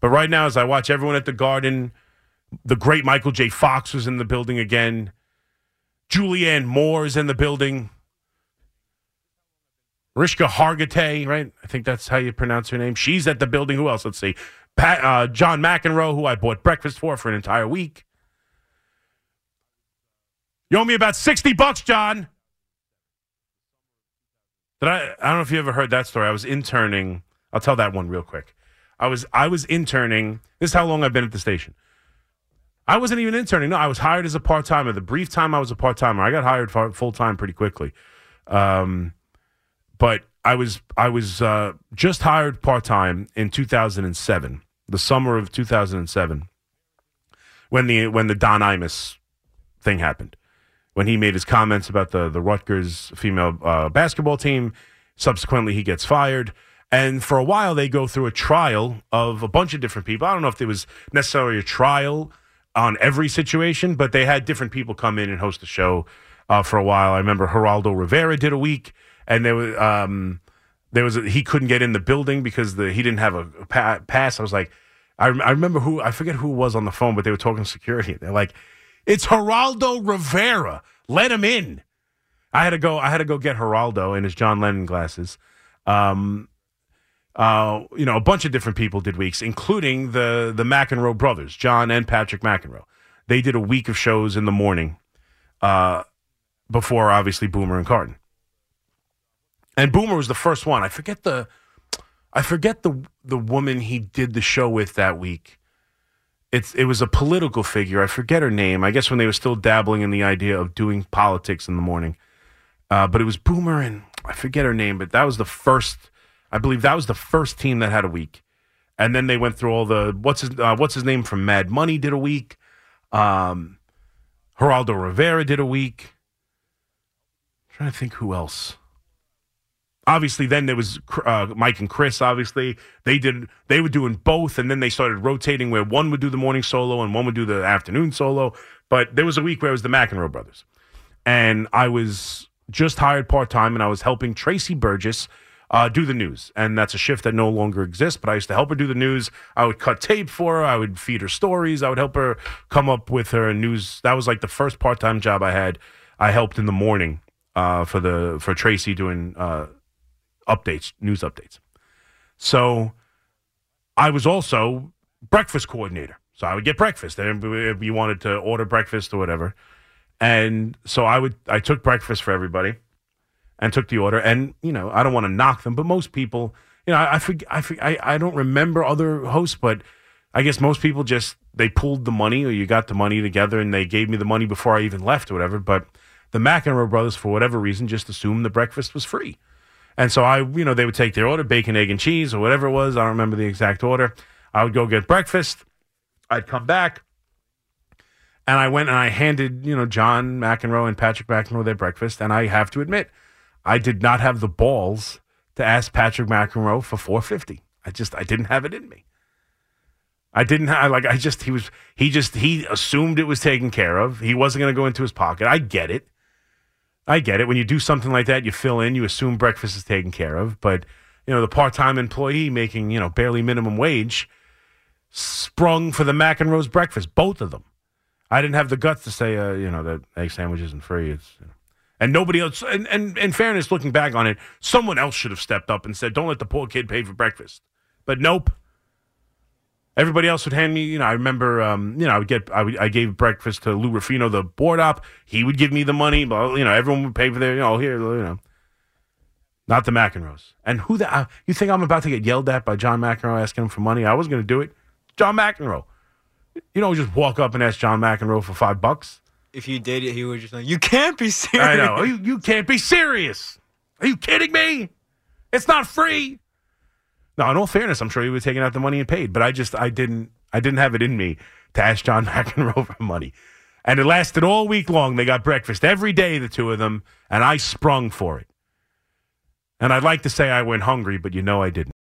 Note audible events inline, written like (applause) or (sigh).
But right now, as I watch everyone at the Garden, the great Michael J. Fox was in the building again. Julianne Moore is in the building. Rishka Hargitay, right? I think that's how you pronounce her name. She's at the building. Who else? Let's see. Pat, uh, John McEnroe, who I bought breakfast for for an entire week. You owe me about 60 bucks, John. Did I, I don't know if you ever heard that story. I was interning. I'll tell that one real quick. I was I was interning. This is how long I've been at the station. I wasn't even interning. No, I was hired as a part timer. The brief time I was a part timer, I got hired full time pretty quickly. Um, but I was I was uh, just hired part time in 2007, the summer of 2007, when the when the Don Imus thing happened, when he made his comments about the the Rutgers female uh, basketball team. Subsequently, he gets fired. And for a while, they go through a trial of a bunch of different people. I don't know if there was necessarily a trial on every situation, but they had different people come in and host the show uh, for a while. I remember Geraldo Rivera did a week, and there was um, there was a, he couldn't get in the building because the he didn't have a pa- pass. I was like, I, I remember who I forget who was on the phone, but they were talking security. They're like, it's Geraldo Rivera. Let him in. I had to go. I had to go get Geraldo in his John Lennon glasses. Um, uh, you know, a bunch of different people did weeks, including the the McEnroe brothers, John and Patrick McEnroe. They did a week of shows in the morning, uh, before obviously Boomer and Carton. And Boomer was the first one. I forget the, I forget the the woman he did the show with that week. It's it was a political figure. I forget her name. I guess when they were still dabbling in the idea of doing politics in the morning. Uh, but it was Boomer and I forget her name. But that was the first I believe that was the first team that had a week, and then they went through all the what's his uh, what's his name from Mad Money did a week, um, Geraldo Rivera did a week. I'm trying to think who else. Obviously, then there was uh, Mike and Chris. Obviously, they did they were doing both, and then they started rotating where one would do the morning solo and one would do the afternoon solo. But there was a week where it was the McEnroe brothers, and I was just hired part time, and I was helping Tracy Burgess uh, do the news. And that's a shift that no longer exists. But I used to help her do the news. I would cut tape for her. I would feed her stories. I would help her come up with her news. That was like the first part time job I had. I helped in the morning uh, for the for Tracy doing uh, updates, news updates. So I was also breakfast coordinator. So I would get breakfast. If you wanted to order breakfast or whatever. And so I would I took breakfast for everybody and took the order. And you know, I don't want to knock them, but most people, you know, I I, forget, I, I I don't remember other hosts, but I guess most people just they pulled the money or you got the money together and they gave me the money before I even left or whatever. But the McEnroe brothers, for whatever reason, just assumed the breakfast was free. And so I, you know, they would take their order, bacon, egg, and cheese, or whatever it was. I don't remember the exact order. I would go get breakfast. I'd come back. And I went and I handed, you know, John McEnroe and Patrick McEnroe their breakfast. And I have to admit, I did not have the balls to ask Patrick McEnroe for 450. I just I didn't have it in me. I didn't have like I just he was he just he assumed it was taken care of. He wasn't going to go into his pocket. I get it. I get it. When you do something like that, you fill in, you assume breakfast is taken care of, but you know, the part-time employee making, you know, barely minimum wage sprung for the McEnroe's breakfast, both of them. I didn't have the guts to say, uh, you know, that egg sandwich isn't free. It's you know, and nobody else, and, and in fairness, looking back on it, someone else should have stepped up and said, don't let the poor kid pay for breakfast. But nope. Everybody else would hand me, you know, I remember, um, you know, I would get, I, would, I gave breakfast to Lou Rufino, the board op. He would give me the money, but, you know, everyone would pay for their, you know, here, you know. Not the McEnroes. And who the, uh, you think I'm about to get yelled at by John McEnroe asking him for money? I was going to do it. John McEnroe. You don't just walk up and ask John McEnroe for five bucks if you did it, he would just like, "You can't be serious." I know. Oh, you, you can't be serious. Are you kidding me? It's not free. Now, in all fairness, I'm sure he was taking out the money and paid, but I just I didn't I didn't have it in me to ask John (laughs) McEnroe for money. And it lasted all week long. They got breakfast every day, the two of them, and I sprung for it. And I'd like to say I went hungry, but you know I didn't.